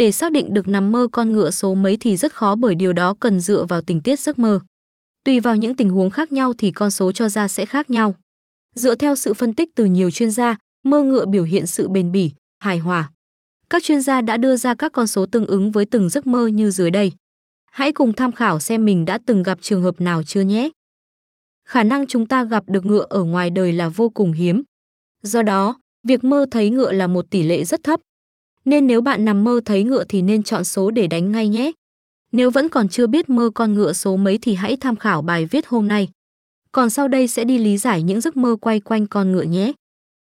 Để xác định được nằm mơ con ngựa số mấy thì rất khó bởi điều đó cần dựa vào tình tiết giấc mơ. Tùy vào những tình huống khác nhau thì con số cho ra sẽ khác nhau. Dựa theo sự phân tích từ nhiều chuyên gia, mơ ngựa biểu hiện sự bền bỉ, hài hòa. Các chuyên gia đã đưa ra các con số tương ứng với từng giấc mơ như dưới đây. Hãy cùng tham khảo xem mình đã từng gặp trường hợp nào chưa nhé. Khả năng chúng ta gặp được ngựa ở ngoài đời là vô cùng hiếm. Do đó, việc mơ thấy ngựa là một tỷ lệ rất thấp. Nên nếu bạn nằm mơ thấy ngựa thì nên chọn số để đánh ngay nhé. Nếu vẫn còn chưa biết mơ con ngựa số mấy thì hãy tham khảo bài viết hôm nay. Còn sau đây sẽ đi lý giải những giấc mơ quay quanh con ngựa nhé.